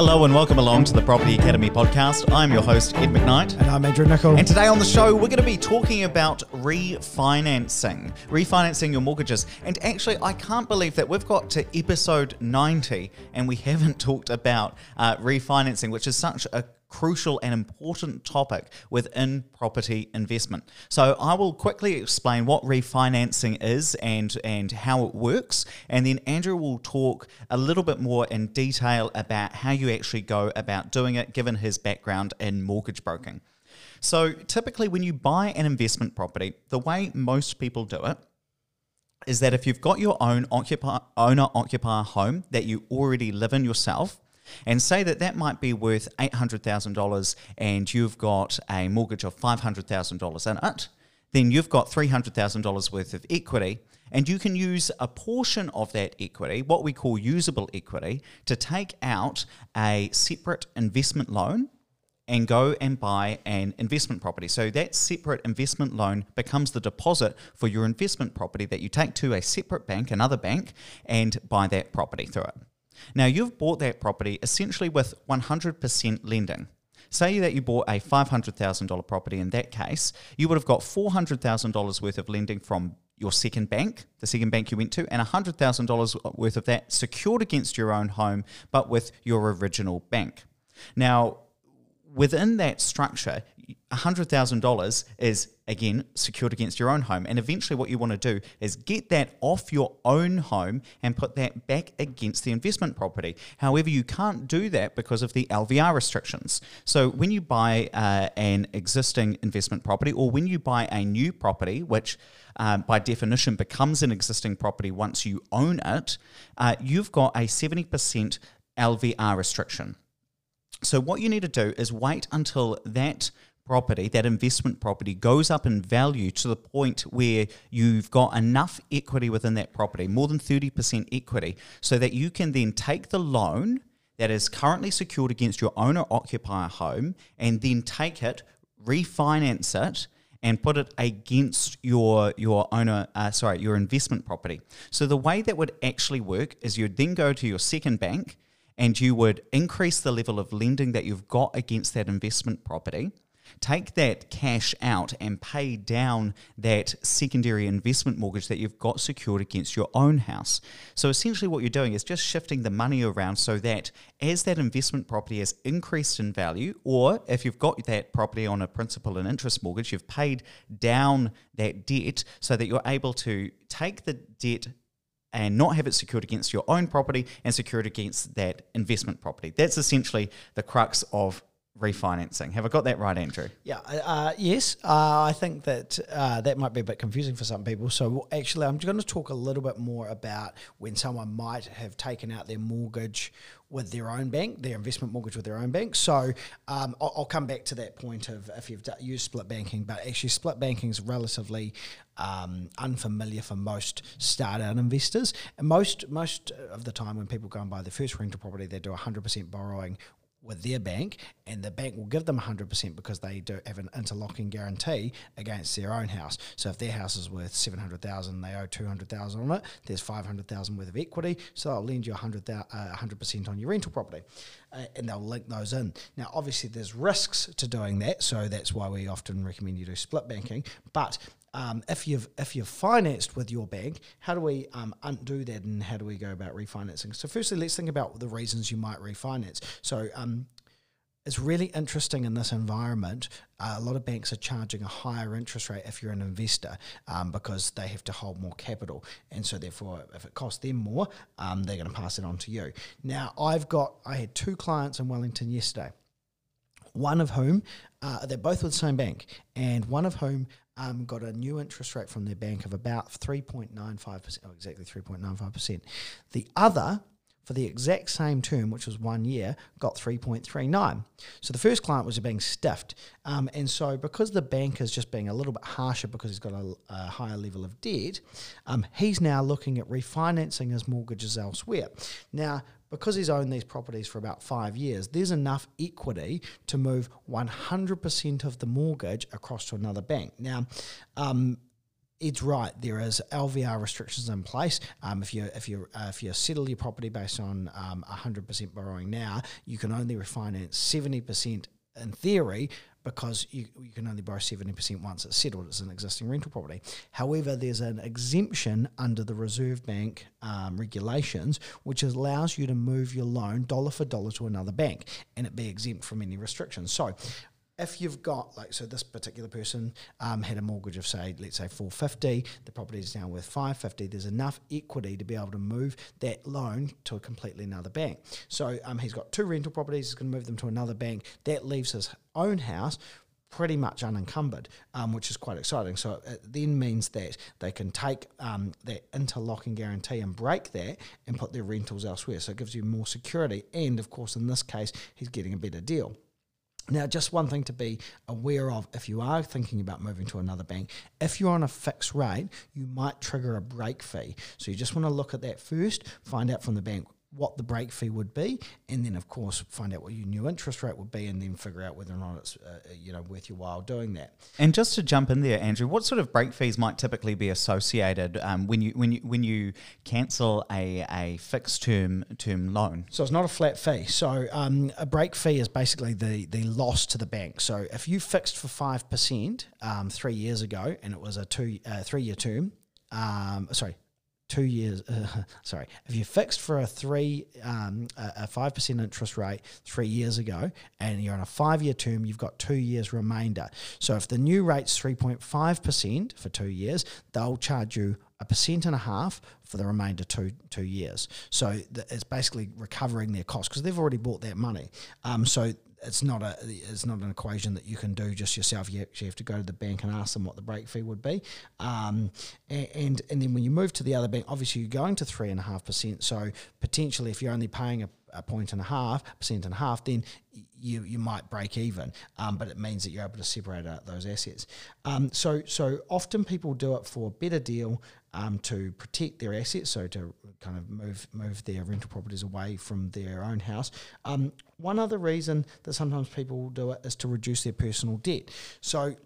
Hello and welcome along to the Property Academy podcast. I'm your host, Ed McKnight. And I'm Andrew Nicol. And today on the show, we're going to be talking about refinancing, refinancing your mortgages. And actually, I can't believe that we've got to episode 90 and we haven't talked about uh, refinancing, which is such a crucial and important topic within property investment. So I will quickly explain what refinancing is and and how it works and then Andrew will talk a little bit more in detail about how you actually go about doing it given his background in mortgage broking. So typically when you buy an investment property, the way most people do it is that if you've got your own occupier, owner occupier home that you already live in yourself, and say that that might be worth $800,000 and you've got a mortgage of $500,000 in it, then you've got $300,000 worth of equity. And you can use a portion of that equity, what we call usable equity, to take out a separate investment loan and go and buy an investment property. So that separate investment loan becomes the deposit for your investment property that you take to a separate bank, another bank, and buy that property through it. Now, you've bought that property essentially with 100% lending. Say that you bought a $500,000 property in that case, you would have got $400,000 worth of lending from your second bank, the second bank you went to, and $100,000 worth of that secured against your own home, but with your original bank. Now, within that structure, $100,000 is again secured against your own home. And eventually, what you want to do is get that off your own home and put that back against the investment property. However, you can't do that because of the LVR restrictions. So, when you buy uh, an existing investment property or when you buy a new property, which um, by definition becomes an existing property once you own it, uh, you've got a 70% LVR restriction. So, what you need to do is wait until that property, that investment property, goes up in value to the point where you've got enough equity within that property, more than 30% equity, so that you can then take the loan that is currently secured against your owner occupier home and then take it, refinance it, and put it against your your owner uh, sorry your investment property. So the way that would actually work is you'd then go to your second bank and you would increase the level of lending that you've got against that investment property. Take that cash out and pay down that secondary investment mortgage that you've got secured against your own house. So essentially, what you're doing is just shifting the money around so that as that investment property has increased in value, or if you've got that property on a principal and interest mortgage, you've paid down that debt so that you're able to take the debt and not have it secured against your own property and secured against that investment property. That's essentially the crux of refinancing. Have I got that right, Andrew? Yeah, uh, yes. Uh, I think that uh, that might be a bit confusing for some people. So, actually, I'm going to talk a little bit more about when someone might have taken out their mortgage with their own bank, their investment mortgage with their own bank. So, um, I'll, I'll, come back to that point of if you've used split banking, but actually, split banking is relatively um, unfamiliar for most start out investors. Most most of the time, when people go and buy their first rental property, they do 100% borrowing with their bank, and the bank will give them 100% because they do have an interlocking guarantee against their own house. So if their house is worth 700,000, they owe 200,000 on it, there's 500,000 worth of equity, so they'll lend you 100, uh, 100% on your rental property. Uh, and they'll link those in. Now, obviously, there's risks to doing that, so that's why we often recommend you do split banking. But um, if you've if you've financed with your bank, how do we um, undo that, and how do we go about refinancing? So, firstly, let's think about the reasons you might refinance. So, um, it's really interesting in this environment. Uh, a lot of banks are charging a higher interest rate if you're an investor um, because they have to hold more capital, and so therefore, if it costs them more, um, they're going to pass it on to you. Now, I've got I had two clients in Wellington yesterday one of whom uh, they're both with the same bank, and one of whom um, got a new interest rate from their bank of about 3.95%, oh, exactly 3.95%. The other, for the exact same term, which was one year, got 3.39. So the first client was being stiffed. Um, and so because the bank is just being a little bit harsher because he's got a, a higher level of debt, um, he's now looking at refinancing his mortgages elsewhere. Now, because he's owned these properties for about five years, there's enough equity to move 100% of the mortgage across to another bank. Now, um, Ed's right. There is LVR restrictions in place. Um, if you if you uh, if you settle your property based on um, 100% borrowing now, you can only refinance 70% in theory because you, you can only borrow 70% once it's settled. It's an existing rental property. However, there's an exemption under the Reserve Bank um, regulations, which allows you to move your loan dollar for dollar to another bank and it be exempt from any restrictions. So if you've got like so this particular person um, had a mortgage of say let's say 450 the property is now worth 550 there's enough equity to be able to move that loan to a completely another bank so um, he's got two rental properties he's going to move them to another bank that leaves his own house pretty much unencumbered, um, which is quite exciting. So it then means that they can take um, that interlocking guarantee and break that and put their rentals elsewhere. So it gives you more security. And of course, in this case, he's getting a better deal. Now, just one thing to be aware of if you are thinking about moving to another bank, if you're on a fixed rate, you might trigger a break fee. So you just want to look at that first, find out from the bank what the break fee would be, and then of course find out what your new interest rate would be, and then figure out whether or not it's uh, you know worth your while doing that. And just to jump in there, Andrew, what sort of break fees might typically be associated um, when you when you when you cancel a, a fixed term term loan? So it's not a flat fee. So um, a break fee is basically the the loss to the bank. So if you fixed for five percent um, three years ago, and it was a two uh, three year term. Um, sorry, two years. Uh, sorry, if you fixed for a three, um, a five percent interest rate three years ago, and you're on a five-year term, you've got two years remainder. So if the new rate's three point five percent for two years, they'll charge you a percent and a half for the remainder two two years. So it's basically recovering their costs because they've already bought that money. Um, so it's not a it's not an equation that you can do just yourself. You actually have to go to the bank and ask them what the break fee would be, um, and and then when you move to the other bank, obviously you're going to three and a half percent. So potentially, if you're only paying a, a point and a half percent and a half, then you you might break even, um, but it means that you're able to separate out those assets. Um, so so often people do it for a better deal um, to protect their assets, so to kind of move move their rental properties away from their own house. Um, one other reason that sometimes people will do it is to reduce their personal debt. So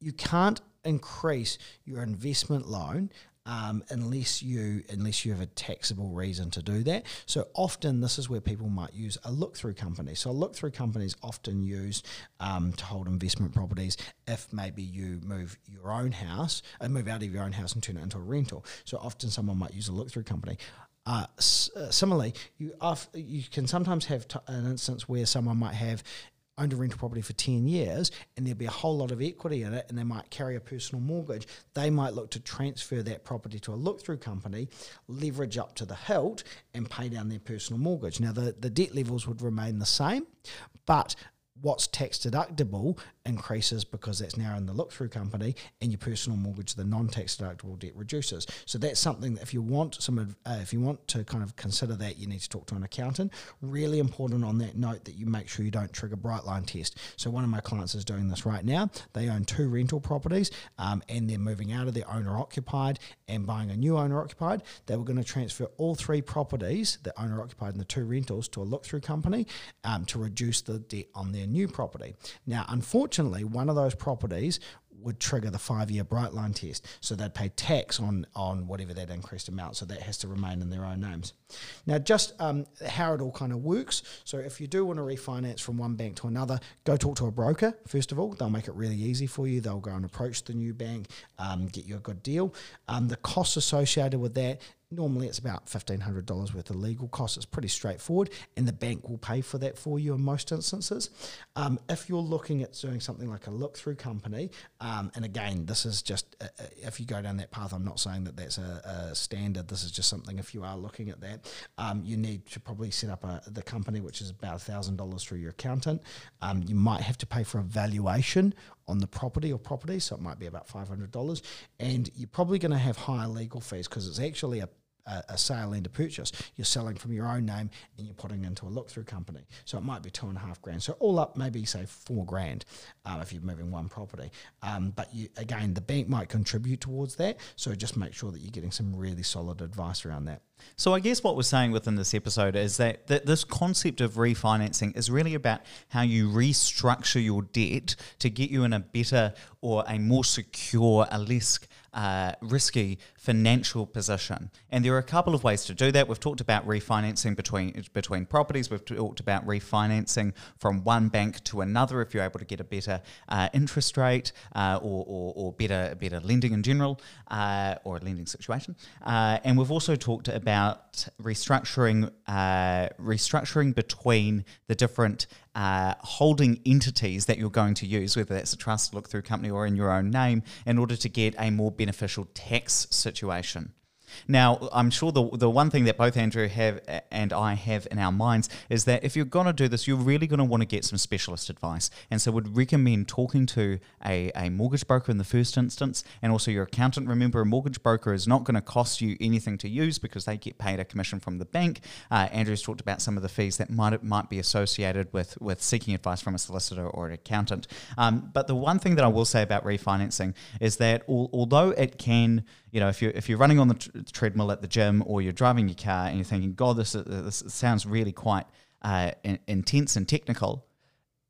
you can't increase your investment loan um, unless you unless you have a taxable reason to do that. So often this is where people might use a look through company. So look through company is often used um, to hold investment properties if maybe you move your own house and uh, move out of your own house and turn it into a rental. So often someone might use a look through company. Uh, s- uh, similarly, you, you can sometimes have t- an instance where someone might have owned a rental property for 10 years and there'd be a whole lot of equity in it and they might carry a personal mortgage, they might look to transfer that property to a look through company, leverage up to the hilt and pay down their personal mortgage. Now, the, the debt levels would remain the same, but what's tax deductible increases because that's now in the look through company and your personal mortgage the non-tax deductible debt reduces. So that's something that if you want some uh, if you want to kind of consider that you need to talk to an accountant. Really important on that note that you make sure you don't trigger bright line test. So one of my clients is doing this right now. They own two rental properties um, and they're moving out of their owner occupied and buying a new owner occupied they were going to transfer all three properties the owner occupied and the two rentals to a look through company um, to reduce the debt on their new property. Now unfortunately unfortunately, one of those properties would trigger the five year bright line test. So they'd pay tax on, on whatever that increased amount. So that has to remain in their own names. Now, just um, how it all kind of works. So if you do want to refinance from one bank to another, go talk to a broker, first of all. They'll make it really easy for you. They'll go and approach the new bank, um, get you a good deal. Um, the costs associated with that Normally, it's about $1,500 worth of legal costs. It's pretty straightforward, and the bank will pay for that for you in most instances. Um, if you're looking at doing something like a look through company, um, and again, this is just uh, uh, if you go down that path, I'm not saying that that's a, a standard. This is just something if you are looking at that, um, you need to probably set up a, the company, which is about $1,000 through your accountant. Um, you might have to pay for a valuation on the property or property, so it might be about $500. And you're probably going to have higher legal fees because it's actually a a, a, sale and a purchase. You're selling from your own name and you're putting into a look through company. So it might be two and a half grand. So all up, maybe say four grand um, if you're moving one property. Um, but you, again, the bank might contribute towards that. So just make sure that you're getting some really solid advice around that. So I guess what we're saying within this episode is that, that this concept of refinancing is really about how you restructure your debt to get you in a better or a more secure, a less uh, risky financial position. And there are a couple of ways to do that. We've talked about refinancing between between properties. We've talked about refinancing from one bank to another if you're able to get a better uh, interest rate uh, or, or, or, better better lending in general uh, or a lending situation. Uh, and we've also talked about restructuring uh, restructuring between the different uh, holding entities that you're going to use, whether that's a trust, look through company, or in your own name, in order to get a more beneficial tax situation. Now, I'm sure the, the one thing that both Andrew have and I have in our minds is that if you're going to do this, you're really going to want to get some specialist advice. And so, would recommend talking to a, a mortgage broker in the first instance and also your accountant. Remember, a mortgage broker is not going to cost you anything to use because they get paid a commission from the bank. Uh, Andrew's talked about some of the fees that might might be associated with, with seeking advice from a solicitor or an accountant. Um, but the one thing that I will say about refinancing is that al- although it can you know, if you're if you're running on the t- treadmill at the gym or you're driving your car and you're thinking, God, this this sounds really quite uh, in, intense and technical.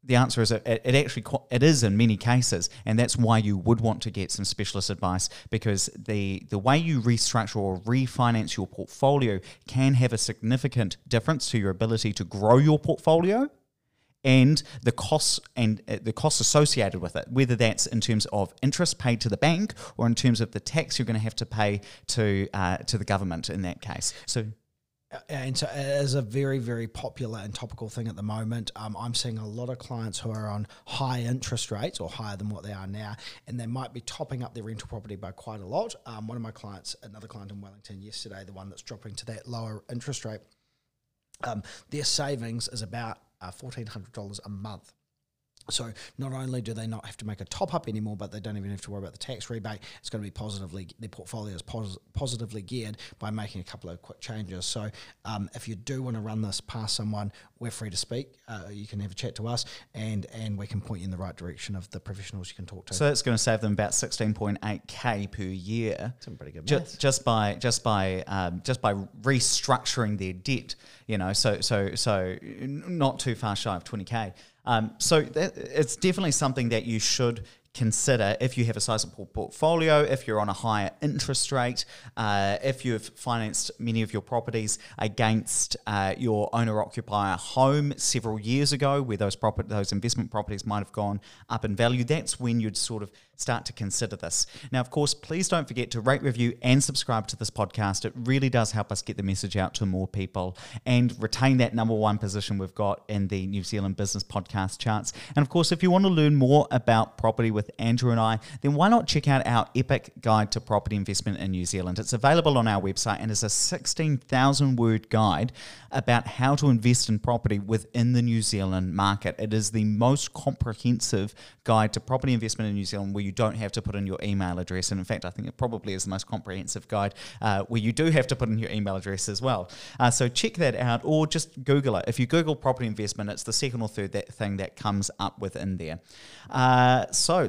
The answer is it, it actually it is in many cases, and that's why you would want to get some specialist advice because the the way you restructure or refinance your portfolio can have a significant difference to your ability to grow your portfolio and the costs and uh, the costs associated with it, whether that's in terms of interest paid to the bank or in terms of the tax you're going to have to pay to uh, to the government in that case. So. Uh, and so it is a very, very popular and topical thing at the moment. Um, I'm seeing a lot of clients who are on high interest rates or higher than what they are now, and they might be topping up their rental property by quite a lot. Um, one of my clients, another client in Wellington yesterday, the one that's dropping to that lower interest rate, um, their savings is about uh, $1,400 a month. So not only do they not have to make a top up anymore, but they don't even have to worry about the tax rebate. It's going to be positively their portfolio is pos- positively geared by making a couple of quick changes. So um, if you do want to run this past someone, we're free to speak. Uh, you can have a chat to us, and and we can point you in the right direction of the professionals you can talk to. So it's going to save them about sixteen point eight k per year. Some pretty good just, just by just by um, just by restructuring their debt. You know, so so so not too far shy of twenty k. Um, so it's definitely something that you should consider if you have a sizable portfolio, if you're on a higher interest rate, uh, if you've financed many of your properties against uh, your owner occupier home several years ago, where those property, those investment properties might have gone up in value. That's when you'd sort of start to consider this. Now, of course, please don't forget to rate, review, and subscribe to this podcast. It really does help us get the message out to more people and retain that number one position we've got in the New Zealand business podcast charts. And of course, if you want to learn more about property with Andrew and I, then why not check out our epic guide to property investment in New Zealand? It's available on our website and is a 16,000 word guide about how to invest in property within the New Zealand market. It is the most comprehensive guide to property investment in New Zealand where you don't have to put in your email address. And in fact, I think it probably is the most comprehensive guide uh, where you do have to put in your email address as well. Uh, so check that out or just Google it. If you Google property investment, it's the second or third that thing that comes up within there. Uh, so